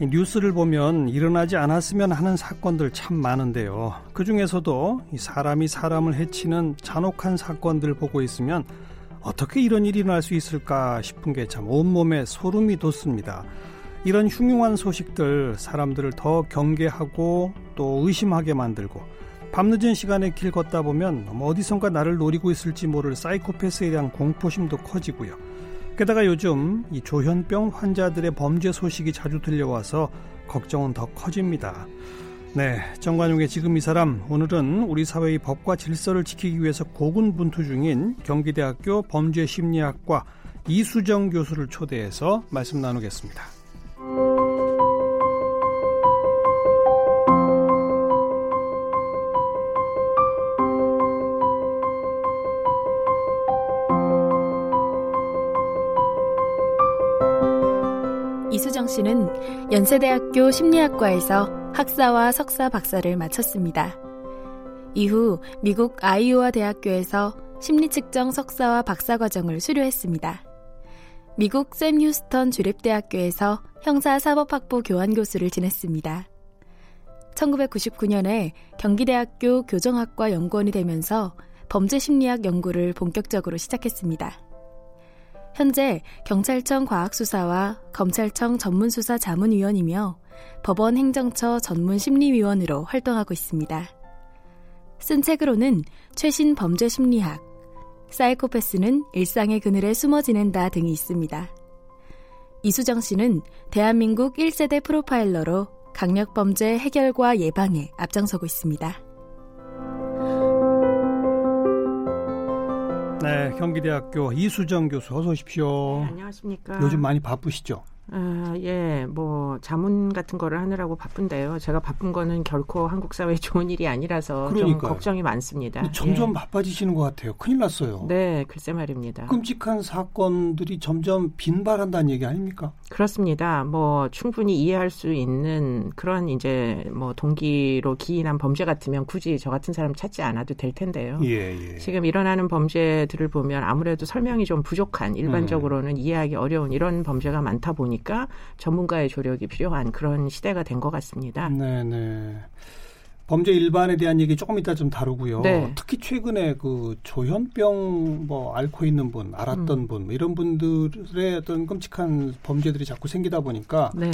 뉴스를 보면 일어나지 않았으면 하는 사건들 참 많은데요. 그 중에서도 사람이 사람을 해치는 잔혹한 사건들 보고 있으면 어떻게 이런 일이 날 수 있을까 싶은 게 참 온몸에 소름이 돋습니다. 이런 흉흉한 소식들 사람들을 더 경계하고 또 의심하게 만들고 밤늦은 시간에 길 걷다 보면 어디선가 나를 노리고 있을지 모를 사이코패스에 대한 공포심도 커지고요. 게다가 요즘 이 조현병 환자들의 범죄 소식이 자주 들려와서 걱정은 더 커집니다. 네, 정관용의 지금 이 사람 오늘은 우리 사회의 법과 질서를 지키기 위해서 고군분투 중인 경기대학교 범죄심리학과 이수정 교수를 초대해서 말씀 나누겠습니다. 씨는 연세대학교 심리학과에서 학사와 석사 박사를 마쳤습니다. 이후 미국 아이오와 대학교에서 심리측정 석사와 박사 과정을 수료했습니다. 미국 샘 휴스턴 주립대학교에서 형사사법학부 교환 교수를 지냈습니다. 1999년에 경기대학교 교정학과 연구원이 되면서 범죄심리학 연구를 본격적으로 시작했습니다. 현재 경찰청 과학수사와 검찰청 전문수사 자문위원이며 법원 행정처 전문 심리위원으로 활동하고 있습니다. 쓴 책으로는 최신 범죄 심리학, 사이코패스는 일상의 그늘에 숨어 지낸다 등이 있습니다. 이수정 씨는 대한민국 1세대 프로파일러로 강력범죄 해결과 예방에 앞장서고 있습니다. 네, 경기대학교 이수정 교수 어서 오십시오. 네, 안녕하십니까. 요즘 많이 바쁘시죠? 아, 예, 뭐 자문 같은 거를 하느라고 바쁜데요. 제가 바쁜 거는 결코 한국 사회에 좋은 일이 아니라서 그러니까요. 좀 걱정이 많습니다. 점점 예. 바빠지시는 것 같아요. 큰일 났어요. 네, 글쎄 말입니다. 끔찍한 사건들이 점점 빈발한다는 얘기 아닙니까? 그렇습니다. 뭐 충분히 이해할 수 있는 그런 이제 뭐 동기로 기인한 범죄 같으면 굳이 저 같은 사람 찾지 않아도 될 텐데요. 예, 예. 지금 일어나는 범죄들을 보면 아무래도 설명이 좀 부족한 일반적으로는 음. 이해하기 어려운 이런 범죄가 많다 보니 보니까 전문가의 조력이 필요한 그런 시대가 된 것 같습니다. 네 네. 범죄 일반에 대한 얘기 조금 이따 좀 다루고요. 네. 특히 최근에 그 조현병 뭐 앓고 있는 분, 알았던 음. 분, 뭐 이런 분들의 어떤 끔찍한 범죄들이 자꾸 생기다 보니까 네.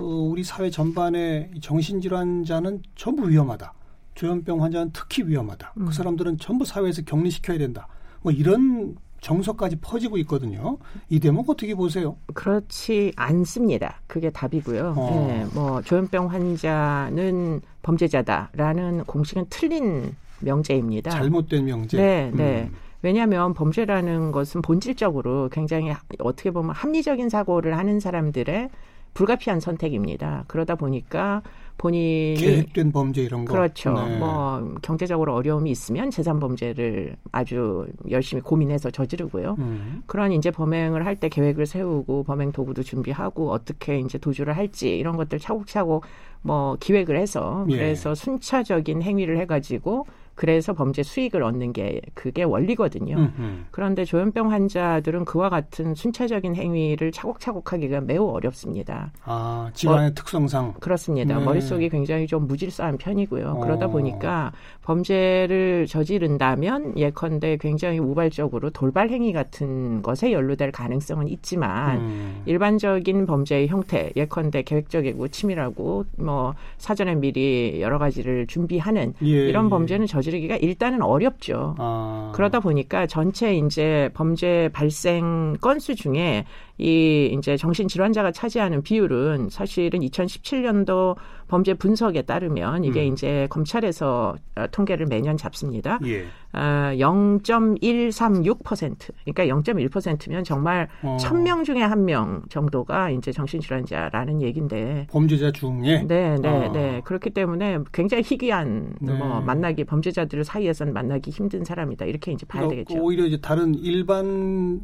어, 우리 사회 전반의 정신질환자는 전부 위험하다. 조현병 환자는 특히 위험하다. 그 음. 그 사람들은 전부 사회에서 격리시켜야 된다. 뭐 이런 정서까지 퍼지고 있거든요. 이 대목 어떻게 보세요? 그렇지 않습니다. 그게 답이고요. 어. 네, 뭐 조현병 환자는 범죄자다라는 공식은 틀린 명제입니다. 잘못된 명제. 네, 네. 음. 왜냐하면 범죄라는 것은 본질적으로 굉장히 어떻게 보면 합리적인 사고를 하는 사람들의 불가피한 선택입니다. 그러다 보니까 본인이 계획된 범죄 이런 거 그렇죠. 네. 뭐 경제적으로 어려움이 있으면 재산 범죄를 아주 열심히 고민해서 저지르고요. 음. 그런 이제 범행을 할 때 계획을 세우고 범행 도구도 준비하고 어떻게 이제 도주를 할지 이런 것들 차곡차곡 뭐 기획을 해서 예. 그래서 순차적인 행위를 해가지고 그래서 범죄 수익을 얻는 게 그게 원리거든요. 음흠. 그런데 조현병 환자들은 그와 같은 순차적인 행위를 차곡차곡 하기가 매우 어렵습니다. 아, 질환의 어, 특성상. 그렇습니다. 네. 머릿속이 굉장히 좀 무질서한 편이고요. 어. 그러다 보니까 범죄를 저지른다면 예컨대 굉장히 우발적으로 돌발 행위 같은 것에 연루될 가능성은 있지만 음. 일반적인 범죄의 형태 예컨대 계획적이고 치밀하고 뭐 사전에 미리 여러 가지를 준비하는 예, 이런 범죄는 저지 저지르기가 일단은 어렵죠. 아. 그러다 보니까 전체 이제 범죄 발생 건수 중에 이 이제 정신질환자가 차지하는 비율은 사실은 2017년도 범죄 분석에 따르면 이게 음. 이제 검찰에서 어, 통계를 매년 잡습니다. 예. 어, 0.136% 그러니까 0.1%면 정말 어. 1000명 중에 한 명 정도가 이제 정신질환자라는 얘기인데 범죄자 중에 네, 네, 어. 네. 그렇기 때문에 굉장히 희귀한 네. 뭐 만나기 범죄자들 사이에서는 만나기 힘든 사람이다. 이렇게 이제 봐야 그러니까 되겠죠. 오히려 이제 다른 일반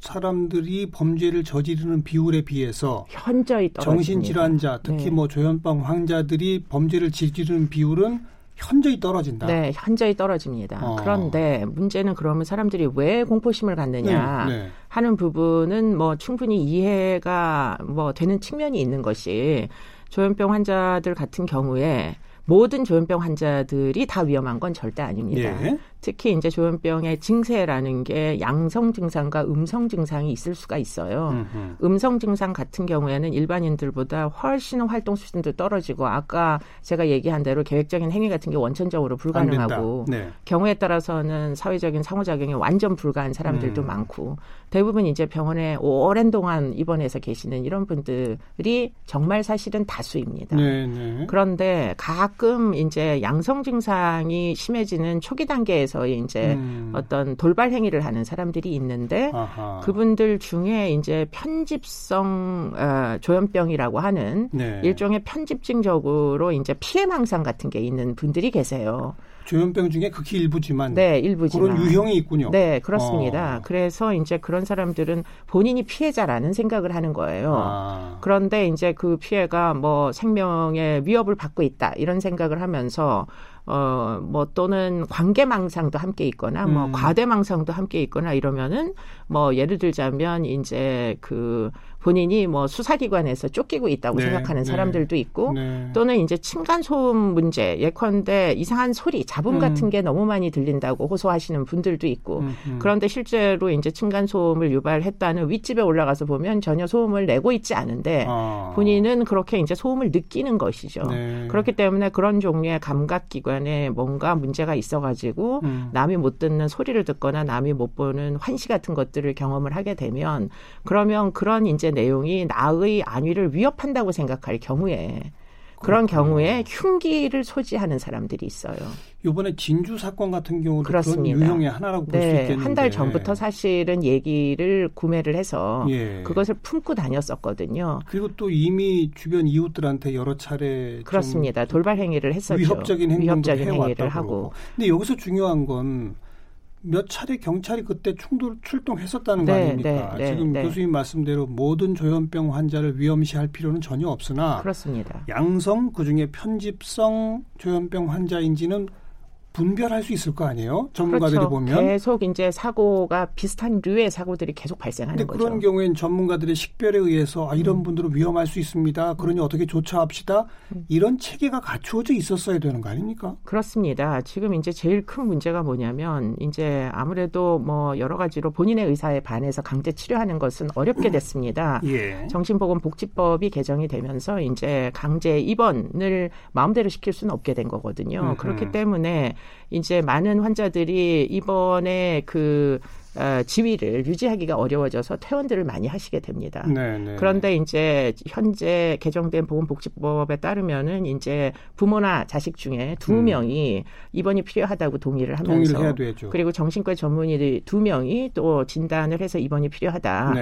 사람들이 범죄를 저지르는 비율에 비해서 현저히 정신질환자 특히 네. 뭐 조현병 환자들이 범죄를 저지르는 비율은 현저히 떨어진다. 네, 현저히 떨어집니다. 어. 그런데 문제는 그러면 사람들이 왜 공포심을 갖느냐 네, 네. 하는 부분은 뭐 충분히 이해가 뭐 되는 측면이 있는 것이 조현병 환자들 같은 경우에 모든 조현병 환자들이 다 위험한 건 절대 아닙니다. 예. 특히 이제 조현병의 증세라는 게 양성 증상과 음성 증상이 있을 수가 있어요. 음흠. 음성 증상 같은 경우에는 일반인들보다 훨씬 활동 수준도 떨어지고 아까 제가 얘기한 대로 계획적인 행위 같은 게 원천적으로 불가능하고 네. 경우에 따라서는 사회적인 상호작용이 완전 불가한 사람들도 음. 많고 대부분 이제 병원에 오랜 동안 입원해서 계시는 이런 분들이 정말 사실은 다수입니다. 네, 네. 그런데 가끔 이제 양성 증상이 심해지는 초기 단계에서 통해서 이제 음. 어떤 돌발 행위를 하는 사람들이 있는데 아하. 그분들 중에 이제 편집성 어, 조현병이라고 하는 네. 일종의 편집증적으로 이제 피해 망상 같은 게 있는 분들이 계세요. 조현병 중에 극히 일부지만 네, 일부지만 그런 유형이 있군요. 네, 그렇습니다. 어. 그래서 이제 그런 사람들은 본인이 피해자라는 생각을 하는 거예요. 아. 그런데 이제 그 피해가 뭐 생명의 위협을 받고 있다 이런 생각을 하면서 어, 뭐 또는 관계망상도 함께 있거나 뭐 음. 과대망상도 함께 있거나 이러면은 뭐 예를 들자면 이제 그 본인이 뭐 수사기관에서 쫓기고 있다고 네, 생각하는 네. 사람들도 있고 네. 또는 이제 층간 소음 문제 예컨대 이상한 소리 잡음 음. 같은 게 너무 많이 들린다고 호소하시는 분들도 있고 음, 음. 그런데 실제로 이제 층간 소음을 유발했다는 윗집에 올라가서 보면 전혀 소음을 내고 있지 않은데 아. 본인은 그렇게 이제 소음을 느끼는 것이죠. 네. 그렇기 때문에 그런 종류의 감각 기관에 뭔가 문제가 있어가지고 음. 남이 못 듣는 소리를 듣거나 남이 못 보는 환시 같은 것들을 경험을 하게 되면 그러면 그런 이제 내용이 나의 안위를 위협한다고 생각할 경우에 그런 그렇구나. 경우에 흉기를 소지하는 사람들이 있어요. 이번에 진주 사건 같은 경우도 그렇습니다. 그런 유형의 하나라고 볼수 네, 있겠는데 한 달 전부터 사실은 얘기를 구매를 해서 예. 그것을 품고 다녔었거든요. 그리고 또 이미 주변 이웃들한테 여러 차례 그렇습니다. 돌발 행위를 했었죠. 위협적인 위협적인 행위를 하고. 근데 여기서 중요한 건 몇 차례 경찰이 그때 충돌 출동했었다는 네, 거 아닙니까? 네, 네, 지금 네. 교수님 말씀대로 모든 조현병 환자를 위험시할 필요는 전혀 없으나 그렇습니다. 양성 그중에 편집성 조현병 환자인지는 분별할 수 있을 거 아니에요? 전문가들이 그렇죠. 보면 계속 이제 사고가 비슷한 류의 사고들이 계속 발생하는 거죠. 그런 경우엔 전문가들의 식별에 의해서 아, 이런 음. 분들은 위험할 수 있습니다. 그러니 어떻게 조처합시다. 음. 이런 체계가 갖추어져 있었어야 되는 거 아닙니까? 그렇습니다. 지금 이제 제일 큰 문제가 뭐냐면 이제 아무래도 뭐 여러 가지로 본인의 의사에 반해서 강제 치료하는 것은 어렵게 됐습니다. 예. 정신보건복지법이 개정이 되면서 이제 강제 입원을 마음대로 시킬 수는 없게 된 거거든요. 음흠. 그렇기 때문에 이제 많은 환자들이 이번에 그 어, 지위를 유지하기가 어려워져서 퇴원들을 많이 하시게 됩니다. 네네. 네. 그런데 이제 현재 개정된 보건복지법에 따르면은 이제 부모나 자식 중에 두 음. 명이 입원이 필요하다고 동의를 하면서 그리고 정신과 전문의들 두 명이 또 진단을 해서 입원이 필요하다라고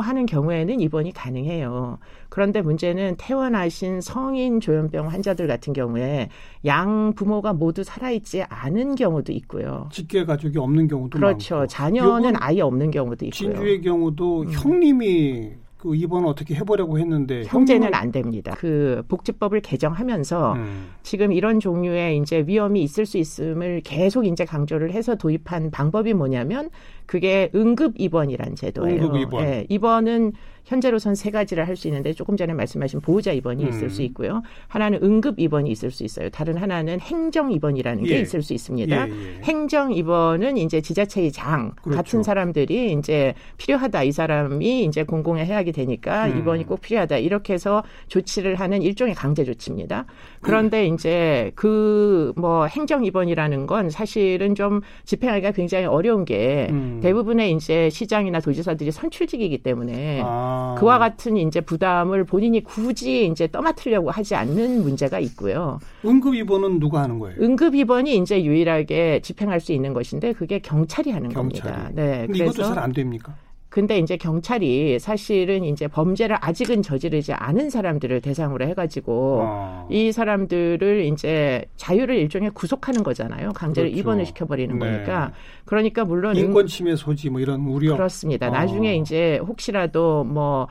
네. 하는 경우에는 입원이 가능해요. 그런데 문제는 퇴원하신 성인 조현병 환자들 같은 경우에 양 부모가 모두 살아있지 않은 경우도 있고요. 직계 가족이 없는 경우도 그렇죠. 많고. 자녀는 아예 없는 경우도 있고요. 진주의 경우도 음. 형님이 그 입원 어떻게 해보려고 했는데 형제는 안 됩니다. 그 복지법을 개정하면서 음. 지금 이런 종류의 이제 위험이 있을 수 있음을 계속 이제 강조를 해서 도입한 방법이 뭐냐면 그게 응급 입원이란 제도예요. 응급 입원. 네, 입원은 현재로선 세 가지를 할 수 있는데 조금 전에 말씀하신 보호자 입원이 음. 있을 수 있고요. 하나는 응급 입원이 있을 수 있어요. 다른 하나는 행정 입원이라는 예. 게 있을 수 있습니다. 예, 예. 행정 입원은 이제 지자체의 장 그렇죠. 같은 사람들이 이제 필요하다 이 사람이 이제 공공의 해악이 되니까 음. 입원이 꼭 필요하다 이렇게 해서 조치를 하는 일종의 강제 조치입니다. 그런데 음. 이제 그 뭐 행정 입원이라는 건 사실은 좀 집행하기가 굉장히 어려운 게 음. 대부분의 이제 시장이나 도지사들이 선출직이기 때문에 아. 그와 같은 이제 부담을 본인이 굳이 이제 떠맡으려고 하지 않는 문제가 있고요. 응급 입원은 누가 하는 거예요? 응급 입원이 이제 유일하게 집행할 수 있는 것인데 그게 경찰이 하는 경찰이. 겁니다. 네. 그래서 이것도 잘 안 됩니까? 근데 이제 경찰이 사실은 이제 범죄를 아직은 저지르지 않은 사람들을 대상으로 해가지고 어. 이 사람들을 이제 자유를 일종의 구속하는 거잖아요. 강제로 그렇죠. 입원을 시켜버리는 네. 거니까. 그러니까 물론 인권 침해 소지 뭐 이런 우려 그렇습니다. 어. 나중에 이제 혹시라도 뭐 어,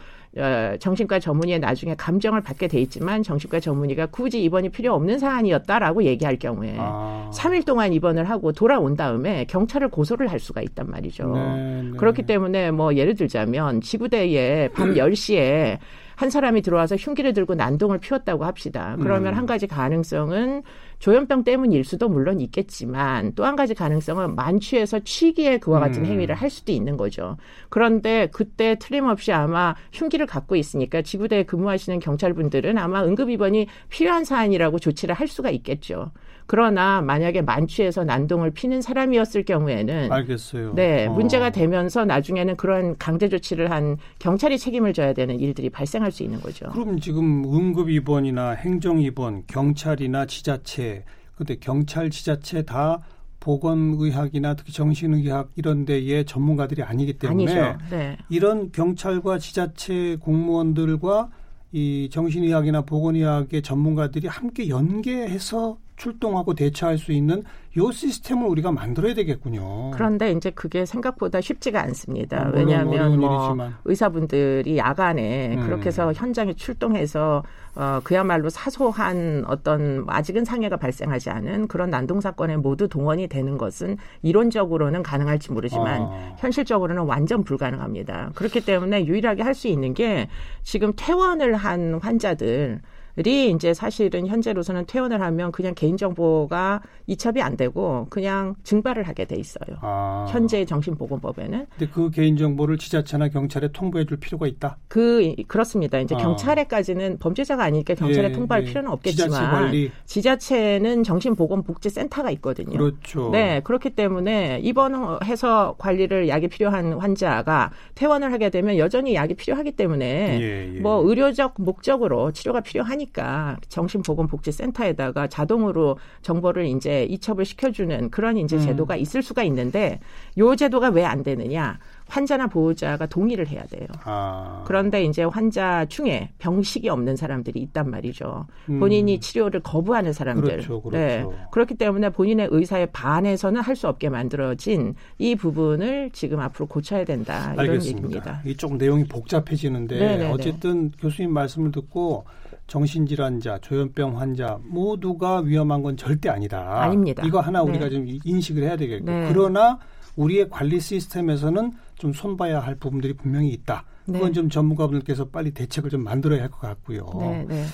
정신과 전문의의 나중에 감정을 받게 돼 있지만 정신과 전문의가 굳이 입원이 필요 없는 사안이었다라고 얘기할 경우에 아. 3일 동안 입원을 하고 돌아온 다음에 경찰을 고소를 할 수가 있단 말이죠. 네, 네. 그렇기 때문에 뭐 예를 들자면 지구대에 밤 10시에 한 사람이 들어와서 흉기를 들고 난동을 피웠다고 합시다. 그러면 음. 한 가지 가능성은 조현병 때문일 수도 물론 있겠지만 또 한 가지 가능성은 만취해서 취기에 그와 같은 음. 행위를 할 수도 있는 거죠. 그런데 그때 틀림없이 아마 흉기를 갖고 있으니까 지구대에 근무하시는 경찰분들은 아마 응급 입원이 필요한 사안이라고 조치를 할 수가 있겠죠. 그러나 만약에 만취해서 난동을 피는 사람이었을 경우에는 알겠어요. 네, 어. 문제가 되면서 나중에는 그런 강제 조치를 한 경찰이 책임을 져야 되는 일들이 발생할 수 있는 거죠. 그럼 지금 응급 입원이나 행정 입원, 경찰이나 지자체, 근데 경찰 지자체 다 보건의학이나 특히 정신의학 이런 데의 전문가들이 아니기 때문에 네. 이런 경찰과 지자체 공무원들과 이 정신의학이나 보건의학의 전문가들이 함께 연계해서 출동하고 대처할 수 있는 요 시스템을 우리가 만들어야 되겠군요. 그런데 이제 그게 생각보다 쉽지가 않습니다. 아, 왜냐하면 뭐 일이지만. 의사분들이 야간에 음. 그렇게 해서 현장에 출동해서 어, 그야말로 사소한 어떤 아직은 상해가 발생하지 않은 그런 난동 사건에 모두 동원이 되는 것은 이론적으로는 가능할지 모르지만 아. 현실적으로는 완전 불가능합니다. 그렇기 때문에 유일하게 할 수 있는 게 지금 퇴원을 한 환자들 이 이제 사실은 현재로서는 퇴원을 하면 그냥 개인정보가 이첩이 안 되고 그냥 증발을 하게 돼 있어요. 아. 현재 정신보건법에는. 근데 그 개인정보를 지자체나 경찰에 통보해 줄 필요가 있다? 그, 그렇습니다. 이제 아. 경찰에까지는 범죄자가 아니니까 경찰에 예, 통보할 예. 필요는 없겠지만 지자체 는 정신보건복지센터가 있거든요. 그렇죠. 네. 그렇기 때문에 입원해서 관리를 약이 필요한 환자가 퇴원을 하게 되면 여전히 약이 필요하기 때문에 예, 예. 뭐 의료적 목적으로 치료가 필요하니 하니까 정신보건복지센터에다가 자동으로 정보를 이제 이첩을 시켜주는 그런 이제 음. 제도가 있을 수가 있는데 요 제도가 왜 안 되느냐? 환자나 보호자가 동의를 해야 돼요. 아. 그런데 이제 환자 중에 병식이 없는 사람들이 있단 말이죠. 음. 본인이 치료를 거부하는 사람들. 그렇죠, 그렇죠. 네. 그렇기 때문에 본인의 의사에 반해서는 할 수 없게 만들어진 이 부분을 지금 앞으로 고쳐야 된다. 이런 알겠습니다. 얘기입니다. 이 조금 내용이 복잡해지는데 네네네. 어쨌든 교수님 말씀을 듣고 정신질환자, 조현병 환자 모두가 위험한 건 절대 아니다. 아닙니다. 이거 하나 우리가 네. 좀 인식을 해야 되겠고. 네. 그러나 우리의 관리 시스템에서는 좀 손봐야 할 부분들이 분명히 있다. 네. 그건 좀 전문가분들께서 빨리 대책을 좀 만들어야 할 것 같고요. 네, 네.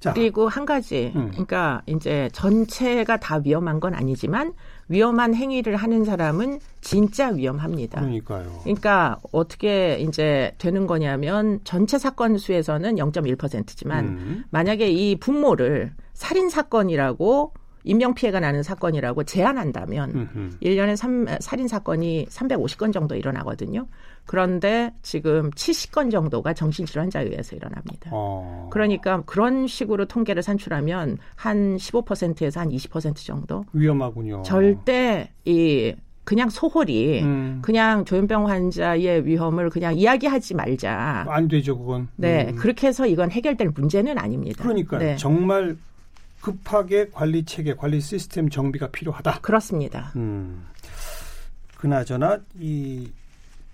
자. 그리고 한 가지, 음. 그러니까 이제 전체가 다 위험한 건 아니지만 위험한 행위를 하는 사람은 진짜 위험합니다. 그러니까요. 그러니까 어떻게 이제 되는 거냐면 전체 사건 수에서는 0.1%지만 음. 만약에 이 분모를 살인 사건이라고 인명 피해가 나는 사건이라고 제한한다면 음흠. 1년에 3, 살인 사건이 350건 정도 일어나거든요. 그런데 지금 70건 정도가 정신질환자에 의해서 일어납니다. 어. 그러니까 그런 식으로 통계를 산출하면 한 15%에서 한 20% 정도 위험하군요. 절대 이 그냥 소홀히 음. 그냥 조현병 환자의 위험을 그냥 이야기하지 말자. 안 되죠, 그건. 네, 음. 그렇게 해서 이건 해결될 문제는 아닙니다. 그러니까 네. 정말 급하게 관리 체계, 관리 시스템 정비가 필요하다. 그렇습니다. 음. 그나저나 이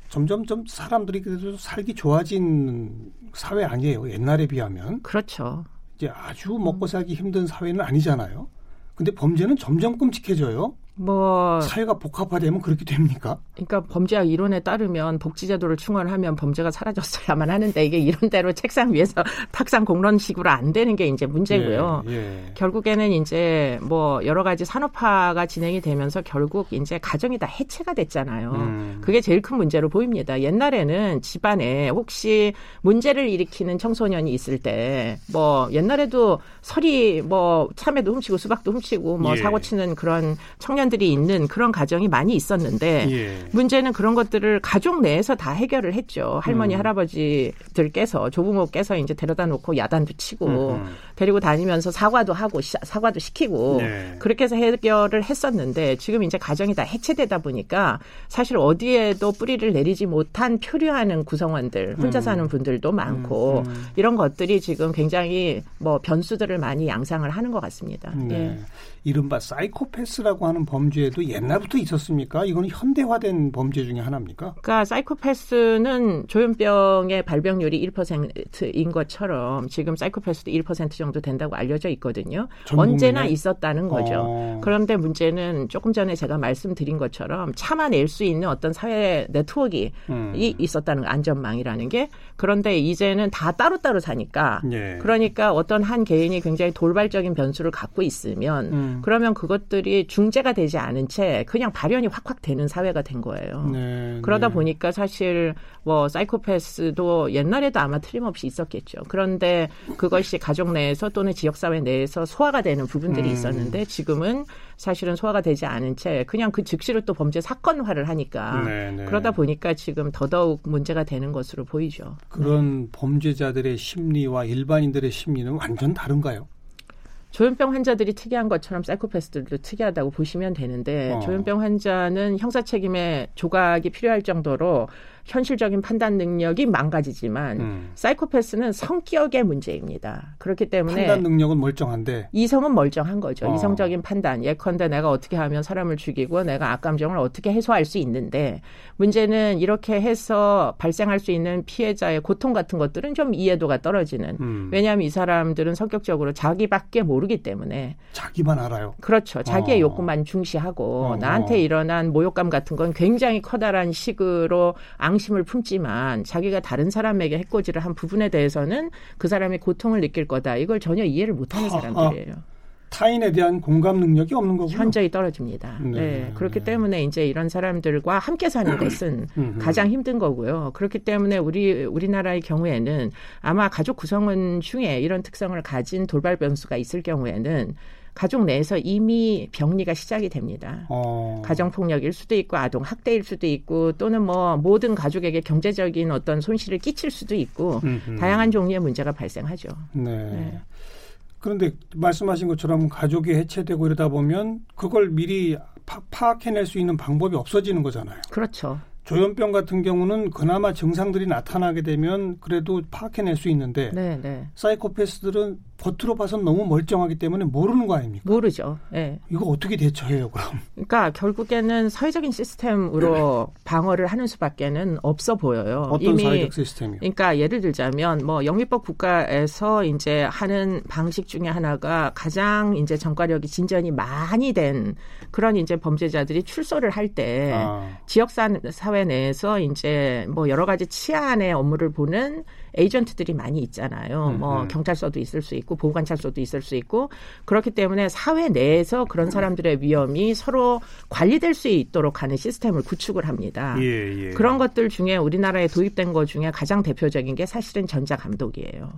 점점점 사람들이 그래도 살기 좋아진 사회 아니에요. 옛날에 비하면. 그렇죠. 이제 아주 먹고 살기 힘든 사회는 아니잖아요. 근데 범죄는 점점 끔찍해져요. 뭐 사회가 복합화되면 그렇게 됩니까? 그러니까 범죄학 이론에 따르면 복지제도를 충원하면 범죄가 사라졌어야만 하는데 이게 이런대로 책상 위에서 탁상 공론식으로 안 되는 게 이제 문제고요. 예, 예. 결국에는 이제 뭐 여러 가지 산업화가 진행이 되면서 결국 이제 가정이 다 해체가 됐잖아요. 음. 그게 제일 큰 문제로 보입니다. 옛날에는 집안에 혹시 문제를 일으키는 청소년이 있을 때 뭐 옛날에도 설이 뭐 참외도 훔치고 수박도 훔치고 뭐 예. 사고 치는 그런 청년 청년들이 있는 그런 가정이 많이 있었는데 예. 문제는 그런 것들을 가족 내에서 다 해결을 했죠. 할머니 음. 할아버지들께서 조부모께서 이제 데려다 놓고 야단도 치고 음. 데리고 다니면서 사과도 하고 사과도 시키고 네. 그렇게 해서 해결을 했었는데 지금 이제 가정이 다 해체되다 보니까 사실 어디에도 뿌리를 내리지 못한 표류하는 구성원들 혼자 음. 사는 분들도 많고 음. 음. 이런 것들이 지금 굉장히 뭐 변수들을 많이 양상을 하는 것 같습니다. 네. 예. 이른바 사이코패스라고 하는 범죄도 옛날부터 있었습니까? 이거는 현대화된 범죄 중에 하나입니까? 그러니까 사이코패스는 조현병의 발병률이 1%인 것처럼 지금 사이코패스도 1% 정도 된다고 알려져 있거든요. 언제나 있었다는 거죠. 어. 그런데 문제는 조금 전에 제가 말씀드린 것처럼 참아낼 수 있는 어떤 사회 네트워크가 음. 있었다는 안전망이라는 게 그런데 이제는 다 따로따로 사니까 예. 그러니까 어떤 한 개인이 굉장히 돌발적인 변수를 갖고 있으면 음. 음. 그러면 그것들이 중재가 되지 않은 채 그냥 발현이 확확 되는 사회가 된 거예요. 네, 그러다 네. 보니까 사실 뭐 사이코패스도 옛날에도 아마 틀림없이 있었겠죠. 그런데 그것이 가족 내 에서 또는 지역 사회 내에서 소화가 되는 부분들이 음. 있었는데 지금은 사실은 소화가 되지 않은 채 그냥 그 즉시로 또 범죄 사건화를 하니까 네, 네. 그러다 보니까 지금 더더욱 문제가 되는 것으로 보이죠. 그런 네. 범죄자들의 심리와 일반인들의 심리는 완전 다른가요? 조현병 환자들이 특이한 것처럼 사이코패스들도 특이하다고 보시면 되는데 어. 조현병 환자는 형사 책임의 조각이 필요할 정도로 현실적인 판단 능력이 망가지지만 음. 사이코패스는 성격의 문제입니다. 그렇기 때문에 판단 능력은 멀쩡한데 이성은 멀쩡한 거죠. 어. 이성적인 판단. 예컨대 내가 어떻게 하면 사람을 죽이고 내가 악감정을 어떻게 해소할 수 있는데 문제는 이렇게 해서 발생할 수 있는 피해자의 고통 같은 것들은 좀 이해도가 떨어지는. 음. 왜냐하면 이 사람들은 성격적으로 자기밖에 모르기 때문에 자기만 알아요. 그렇죠. 자기의 어. 욕구만 중시하고 어. 나한테 일어난 모욕감 같은 건 굉장히 커다란 식으로 앙심을 품지만 자기가 다른 사람에게 해코지를 한 부분에 대해서는 그 사람의 고통을 느낄 거다. 이걸 전혀 이해를 못하는 사람들이에요. 타인에 대한 공감 능력이 없는 거군요. 현저히 떨어집니다. 네. 네. 그렇기 네. 때문에 이제 이런 사람들과 함께 사는 것은 가장 힘든 거고요. 그렇기 때문에 우리 우리나라의 경우에는 아마 가족 구성원 중에 이런 특성을 가진 돌발 변수가 있을 경우에는 가족 내에서 이미 병리가 시작이 됩니다. 어. 가정 폭력일 수도 있고 아동 학대일 수도 있고 또는 뭐 모든 가족에게 경제적인 어떤 손실을 끼칠 수도 있고 음흠. 다양한 종류의 문제가 발생하죠. 네. 네. 그런데 말씀하신 것처럼 가족이 해체되고 이러다 보면 그걸 미리 파, 파악해낼 수 있는 방법이 없어지는 거잖아요. 그렇죠. 조현병 같은 경우는 그나마 증상들이 나타나게 되면 그래도 파악해낼 수 있는데 네, 네. 사이코패스들은 겉으로 봐선 너무 멀쩡하기 때문에 모르는 거 아닙니까? 모르죠. 네. 이거 어떻게 대처해요, 그럼? 그러니까 결국에는 사회적인 시스템으로 네. 방어를 하는 수밖에는 없어 보여요. 어떤 이미, 사회적 시스템이요? 그러니까 예를 들자면 뭐 영미법 국가에서 이제 하는 방식 중에 하나가 가장 이제 전과력이 진전이 많이 된 그런 이제 범죄자들이 출소를 할때 아. 지역 사회 내에서 이제 뭐 여러 가지 치안의 업무를 보는 에이전트들이 많이 있잖아요. 음, 뭐 음. 경찰서도 있을 수 있고 보호관찰소도 있을 수 있고 그렇기 때문에 사회 내에서 그런 사람들의 위험이 서로 관리될 수 있도록 하는 시스템을 구축을 합니다. 예, 예. 그런 것들 중에 우리나라에 도입된 것 중에 가장 대표적인 게 사실은 전자 감독이에요.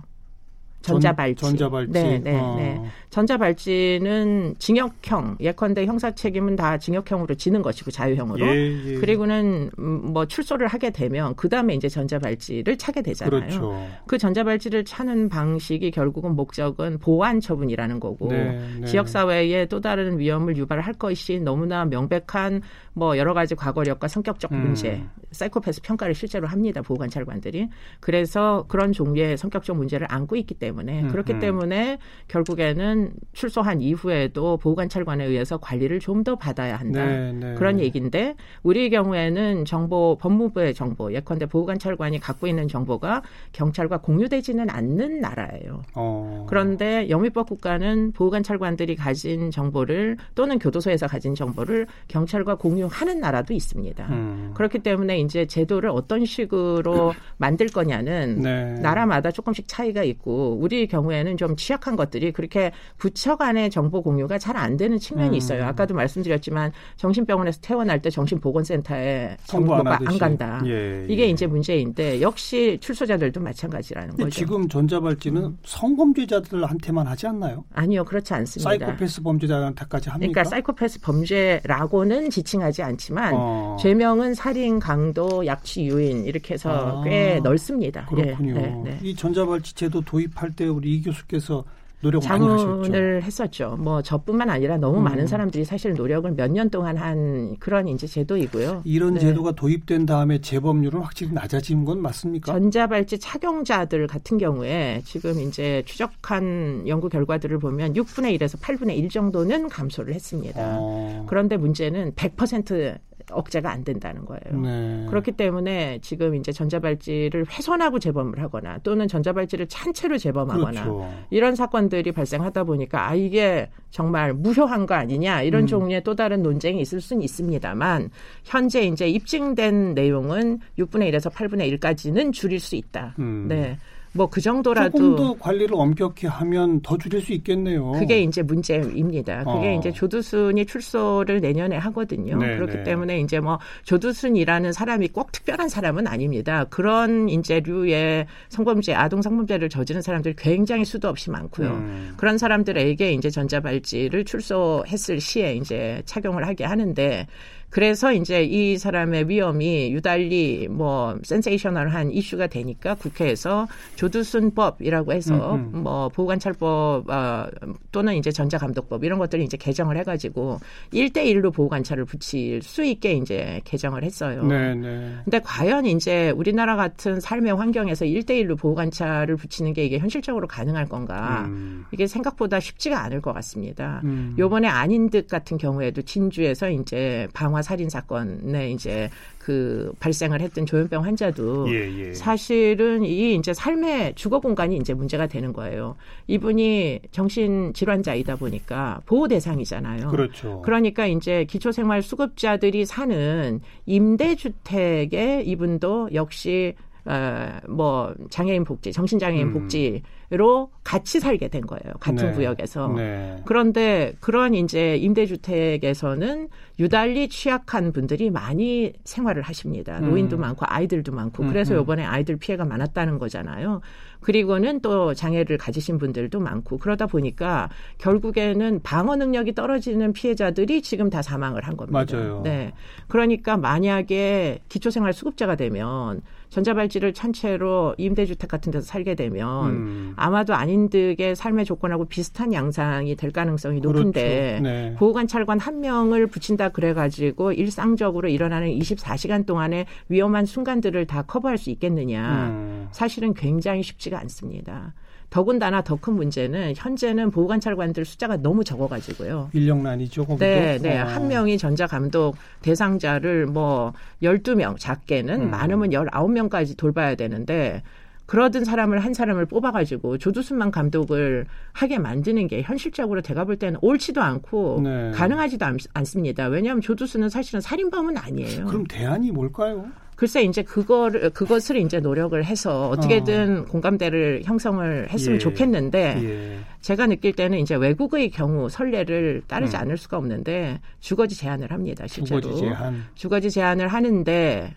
전자발찌. 전자발찌. 네, 네, 어. 네. 전자발찌는 징역형, 예컨대 형사 책임은 다 징역형으로 지는 것이고 자유형으로. 예, 예. 그리고는 음, 뭐 출소를 하게 되면 그 다음에 이제 전자발찌를 차게 되잖아요. 그렇죠. 그 전자발찌를 차는 방식이 결국은 목적은 보안 처분이라는 거고 네, 네. 지역 사회에 또 다른 위험을 유발할 것이 너무나 명백한 뭐 여러 가지 과거력과 성격적 음. 문제, 음. 사이코패스 평가를 실제로 합니다. 보호관찰관들이. 그래서 그런 종류의 성격적 문제를 안고 있기 때문에 음. 그렇기 음. 때문에 결국에는 출소한 이후에도 보호관찰관에 의해서 관리를 좀 더 받아야 한다. 네, 네. 그런 얘기인데 우리의 경우에는 정보 법무부의 정보 예컨대 보호관찰관이 갖고 있는 정보가 경찰과 공유되지는 않는 나라예요. 어. 그런데 영미법 국가는 보호관찰관들이 가진 정보를 또는 교도소에서 가진 정보를 경찰과 공유하는 나라도 있습니다. 음. 그렇기 때문에 이제 제도를 어떤 식으로 만들 거냐는 네. 나라마다 조금씩 차이가 있고 우리 경우에는 좀 취약한 것들이 그렇게 부처 간의 정보 공유가 잘 안 되는 측면이 음. 있어요. 아까도 말씀드렸지만 정신병원에서 퇴원할 때 정신보건센터에 정보가 안, 안 간다. 예, 이게 예. 이제 문제인데 역시 출소자들도 마찬가지라는 거죠. 지금 전자발찌는 음. 성범죄자들한테만 하지 않나요? 아니요, 그렇지 않습니다. 사이코패스 범죄자한테까지 합니까? 그러니까 사이코패스 범죄라고는 지칭하지 않지만 어. 죄명은 살인, 강도, 약취, 유인 이렇게 해서 아. 꽤 넓습니다. 예, 그렇군요. 예, 네, 네. 이 전자발찌 제도 도입할 때 우리 이 교수께서 노력 자문을 했었죠. 뭐 저뿐만 아니라 너무 음. 많은 사람들이 사실 노력을 몇 년 동안 한 그런 이제 제도이고요. 이런 네. 제도가 도입된 다음에 재범률은 확실히 낮아진 건 맞습니까? 전자발찌 착용자들 같은 경우에 지금 이제 추적한 연구 결과들을 보면 6분의 1에서 8분의 1 정도는 감소를 했습니다. 어. 그런데 문제는 100% 억제가 안 된다는 거예요. 네. 그렇기 때문에 지금 이제 전자발찌를 훼손하고 재범을 하거나 또는 전자발찌를 찬 채로 재범하거나 그렇죠. 이런 사건들이 발생하다 보니까 아 이게 정말 무효한 거 아니냐 이런 음. 종류의 또 다른 논쟁이 있을 수는 있습니다만 현재 이제 입증된 내용은 6분의 1에서 8분의 1까지는 줄일 수 있다. 음. 네. 뭐 그 정도라도 조금 더 관리를 엄격히 하면 더 줄일 수 있겠네요. 그게 이제 문제입니다. 그게 어. 이제 조두순이 출소를 내년에 하거든요. 네 그렇기 네. 때문에 이제 뭐 조두순이라는 사람이 꼭 특별한 사람은 아닙니다. 그런 이제 류의 성범죄, 아동 성범죄를 저지른 사람들이 굉장히 수도 없이 많고요. 음. 그런 사람들에게 이제 전자발찌를 출소했을 시에 이제 착용을 하게 하는데 그래서 이제 이 사람의 위험이 유달리 뭐 센세이셔널한 이슈가 되니까 국회에서 조두순법이라고 해서 음음. 음. 뭐 보호관찰법 어, 또는 이제 전자감독법 이런 것들을 이제 개정을 해가지고 1대1로 보호관찰을 붙일 수 있게 이제 개정을 했어요. 네, 네. 근데 과연 이제 우리나라 같은 삶의 환경에서 1대1로 보호관찰을 붙이는 게 이게 현실적으로 가능할 건가? 음. 이게 생각보다 쉽지가 않을 것 같습니다. 음. 요번에 아닌 듯 같은 경우에도 진주에서 이제 방화 살인 사건에 이제 그 발생을 했던 조현병 환자도 예, 예. 사실은 이 이제 삶의 주거 공간이 이제 문제가 되는 거예요. 이분이 정신 질환자이다 보니까 보호 대상이잖아요. 그렇죠. 그러니까 이제 기초 생활 수급자들이 사는 임대 주택에 이분도 역시 어, 뭐 장애인 복지, 정신장애인 음. 복지로 같이 살게 된 거예요. 같은 네. 구역에서. 네. 그런데 그런 이제 임대주택에서는 유달리 취약한 분들이 많이 생활을 하십니다. 노인도 음. 많고 아이들도 많고. 그래서 요번에 아이들 피해가 많았다는 거잖아요. 그리고는 또 장애를 가지신 분들도 많고 그러다 보니까 결국에는 방어 능력이 떨어지는 피해자들이 지금 다 사망을 한 겁니다. 맞아요. 네. 그러니까 만약에 기초생활 수급자가 되면 전자발찌를 찬 채로 임대주택 같은 데서 살게 되면 음. 아마도 아닌 득의 삶의 조건하고 비슷한 양상이 될 가능성이 높은데 그렇죠. 네. 보호관 찰관 한 명을 붙인다 그래가지고 일상적으로 일어나는 24시간 동안의 위험한 순간들을 다 커버할 수 있겠느냐. 음. 사실은 굉장히 쉽지가 않습니다. 더군다나 더 큰 문제는 현재는 보호관찰관들 숫자가 너무 적어가지고요. 인력난이죠, 거기도. 네, 네. 어. 한 명이 전자감독 대상자를 뭐 12명, 작게는 음. 많으면 19명까지 돌봐야 되는데 그러던 사람을 한 사람을 뽑아가지고 조두순만 감독을 하게 만드는 게 현실적으로 제가 볼 때는 옳지도 않고 네. 가능하지도 않, 않습니다. 왜냐하면 조두순은 사실은 살인범은 아니에요. 그럼 대안이 뭘까요? 글쎄 이제 그거를 그것을 이제 노력을 해서 어떻게든 어. 공감대를 형성을 했으면 예. 좋겠는데 예. 제가 느낄 때는 이제 외국의 경우 선례를 따르지 음. 않을 수가 없는데 주거지 제한을 합니다 실제로 주거지 제한 주거지 제한을 하는데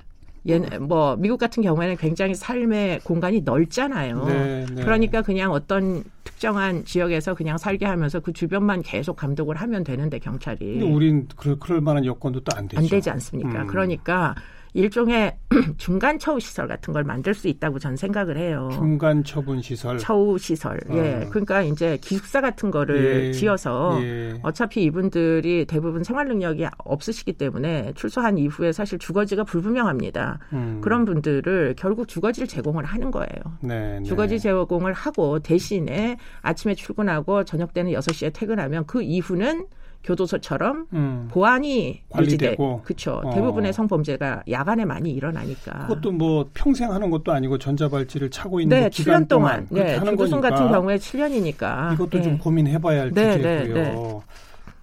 얘뭐 미국 같은 경우에는 굉장히 삶의 공간이 넓잖아요. 네, 네. 그러니까 그냥 어떤 특정한 지역에서 그냥 살게 하면서 그 주변만 계속 감독을 하면 되는데 경찰이. 근데 우린 그럴, 그럴 만한 여건도 또 안 되죠. 안 되지 않습니까? 음. 그러니까 일종의 중간 처우 시설 같은 걸 만들 수 있다고 저는 생각을 해요. 중간 처분 시설. 처우 시설. 어. 예. 그러니까 이제 기숙사 같은 거를 예. 지어서 예. 어차피 이분들이 대부분 생활 능력이 없으시기 때문에 출소한 이후에 사실 주거지가 불분명합니다. 음. 그런 분들을 결국 주거지를 제공을 하는 거예요. 네, 네. 주거지 제공을 하고 대신에 아침에 출근하고 저녁 때는 6시에 퇴근하면 그 이후는 교도소처럼 음. 보안이 관리되고 그렇죠. 어. 대부분의 성범죄가 야간에 많이 일어나니까. 그것도 뭐 평생 하는 것도 아니고 전자발찌를 차고 있는 네, 기간 7년 동안, 동안 네, 거니까. 같은 경우에 7년이니까. 이것도 네. 좀 고민해봐야 할 네, 네 주제고요. 네,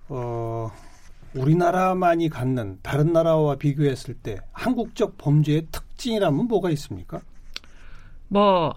어, 우리나라만이 갖는 다른 나라와 비교했을 때 한국적 범죄의 특징이라면 뭐가 있습니까? 뭐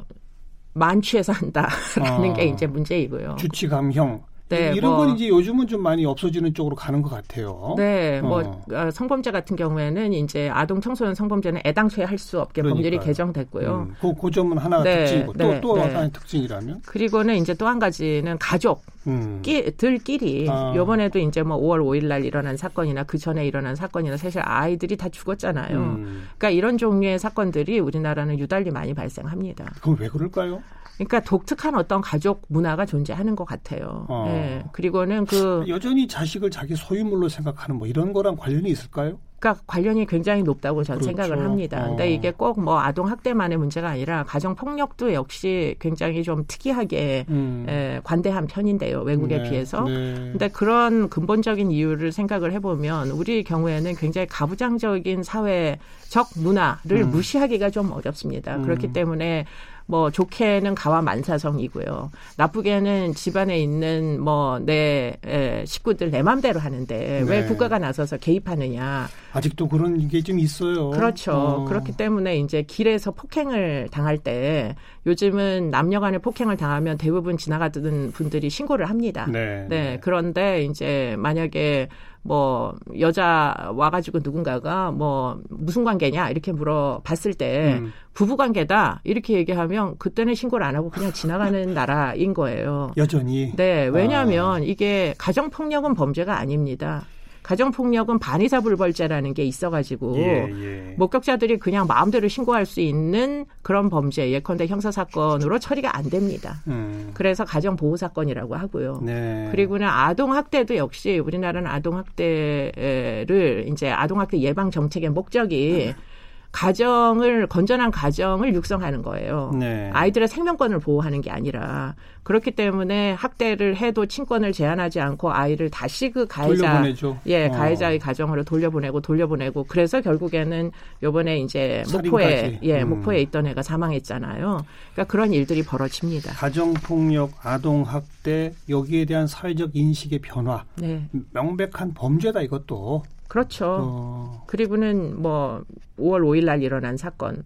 만취해서 한다라는 어. 게 이제 문제이고요. 주치감형. 네, 이런 뭐, 건 이제 요즘은 좀 많이 없어지는 쪽으로 가는 것 같아요. 네, 뭐, 어. 뭐 성범죄 같은 경우에는 이제 아동 청소년 성범죄는 애당초에 할 수 없게 그러니까요. 법률이 개정됐고요. 음, 그, 그 점은 하나가 네, 특징이고 네, 또또 네. 하나의 특징이라면 그리고는 이제 또 한 가지는 가족 음. 끼, 들끼리 아. 요번에도 이제 뭐 5월 5일 날 일어난 사건이나 그 전에 일어난 사건이나 사실 아이들이 다 죽었잖아요. 음. 그러니까 이런 종류의 사건들이 우리나라는 유달리 많이 발생합니다. 그럼 왜 그럴까요? 그러니까 독특한 어떤 가족 문화가 존재하는 것 같아요. 어. 예. 그리고는 그 여전히 자식을 자기 소유물로 생각하는 뭐 이런 거랑 관련이 있을까요? 그러니까 관련이 굉장히 높다고 저는 그렇죠. 생각을 합니다. 어. 근데 이게 꼭 뭐 아동 학대만의 문제가 아니라 가정 폭력도 역시 굉장히 좀 특이하게 음. 에, 관대한 편인데요. 외국에 네. 비해서. 네. 근데 그런 근본적인 이유를 생각을 해보면 우리 경우에는 굉장히 가부장적인 사회적 문화를 음. 무시하기가 좀 어렵습니다. 음. 그렇기 때문에 뭐 좋게는 가와 만사성이고요. 나쁘게는 집안에 있는 뭐 내 식구들 내 맘대로 하는데 네. 왜 국가가 나서서 개입하느냐. 아직도 그런 게 좀 있어요. 그렇죠. 어. 그렇기 때문에 이제 길에서 폭행을 당할 때 요즘은 남녀 간의 폭행을 당하면 대부분 지나가던 분들이 신고를 합니다. 네. 네. 네. 그런데 이제 만약에 뭐 여자 와가지고 누군가가 뭐 무슨 관계냐 이렇게 물어봤을 때 음. 부부 관계다 이렇게 얘기하면 그때는 신고를 안 하고 그냥 지나가는 나라인 거예요. 여전히. 네, 왜냐하면 아. 이게 가정 폭력은 범죄가 아닙니다. 가정폭력은 반의사불벌죄라는 게 있어가지고 예, 예. 목격자들이 그냥 마음대로 신고할 수 있는 그런 범죄 예컨대 형사 사건으로 처리가 안 됩니다. 음. 그래서 가정 보호 사건이라고 하고요. 네. 그리고는 아동 학대도 역시 우리나라는 아동 학대를 이제 아동 학대 예방 정책의 목적이 음. 가정을 건전한 가정을 육성하는 거예요. 네. 아이들의 생명권을 보호하는 게 아니라 그렇기 때문에 학대를 해도 친권을 제한하지 않고 아이를 다시 그 가해자 돌려보내죠. 예 어. 가해자의 가정으로 돌려보내고 돌려보내고 그래서 결국에는 요번에 이제 목포에 예 음. 목포에 있던 애가 사망했잖아요. 그러니까 그런 일들이 벌어집니다. 가정 폭력, 아동 학대 여기에 대한 사회적 인식의 변화, 네. 명백한 범죄다 이것도. 그렇죠. 어. 그리고는 뭐 5월 5일 날 일어난 사건.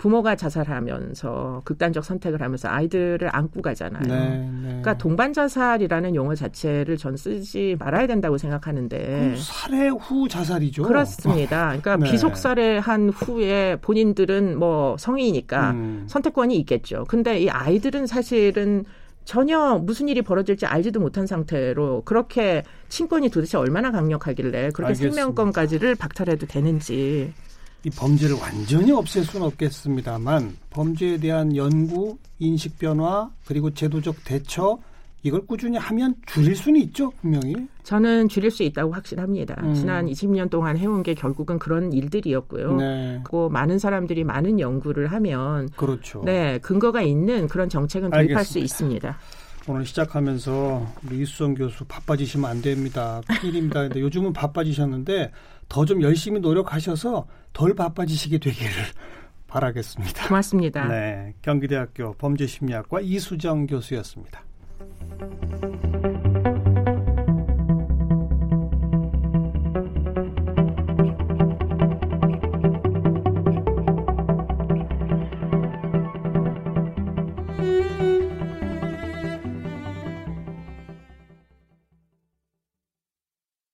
부모가 자살하면서 극단적 선택을 하면서 아이들을 안고 가잖아요. 네, 네. 그러니까 동반 자살이라는 용어 자체를 전 쓰지 말아야 된다고 생각하는데 살해 후 자살이죠. 그렇습니다. 그러니까 네. 비속 살해한 후에 본인들은 뭐 성인이니까 음. 선택권이 있겠죠. 근데 이 아이들은 사실은 전혀 무슨 일이 벌어질지 알지도 못한 상태로 그렇게 친권이 도대체 얼마나 강력하길래 그렇게 알겠습니다. 생명권까지를 박탈해도 되는지. 이 범죄를 완전히 없앨 수는 없겠습니다만 범죄에 대한 연구, 인식 변화, 그리고 제도적 대처 이걸 꾸준히 하면 줄일 수는 있죠, 분명히. 저는 줄일 수 있다고 확신합니다. 음. 지난 20년 동안 해온 게 결국은 그런 일들이었고요. 네. 그리고 많은 사람들이 많은 연구를 하면 그렇죠. 네, 근거가 있는 그런 정책은 도입할 알겠습니다. 수 있습니다. 오늘 시작하면서 우리 이수정 교수 바빠지시면 안 됩니다. 큰일입니다. 근데 요즘은 바빠지셨는데 더 좀 열심히 노력하셔서 덜 바빠지시게 되기를 바라겠습니다. 고맙습니다. 네, 경기대학교 범죄심리학과 이수정 교수였습니다. Thank you.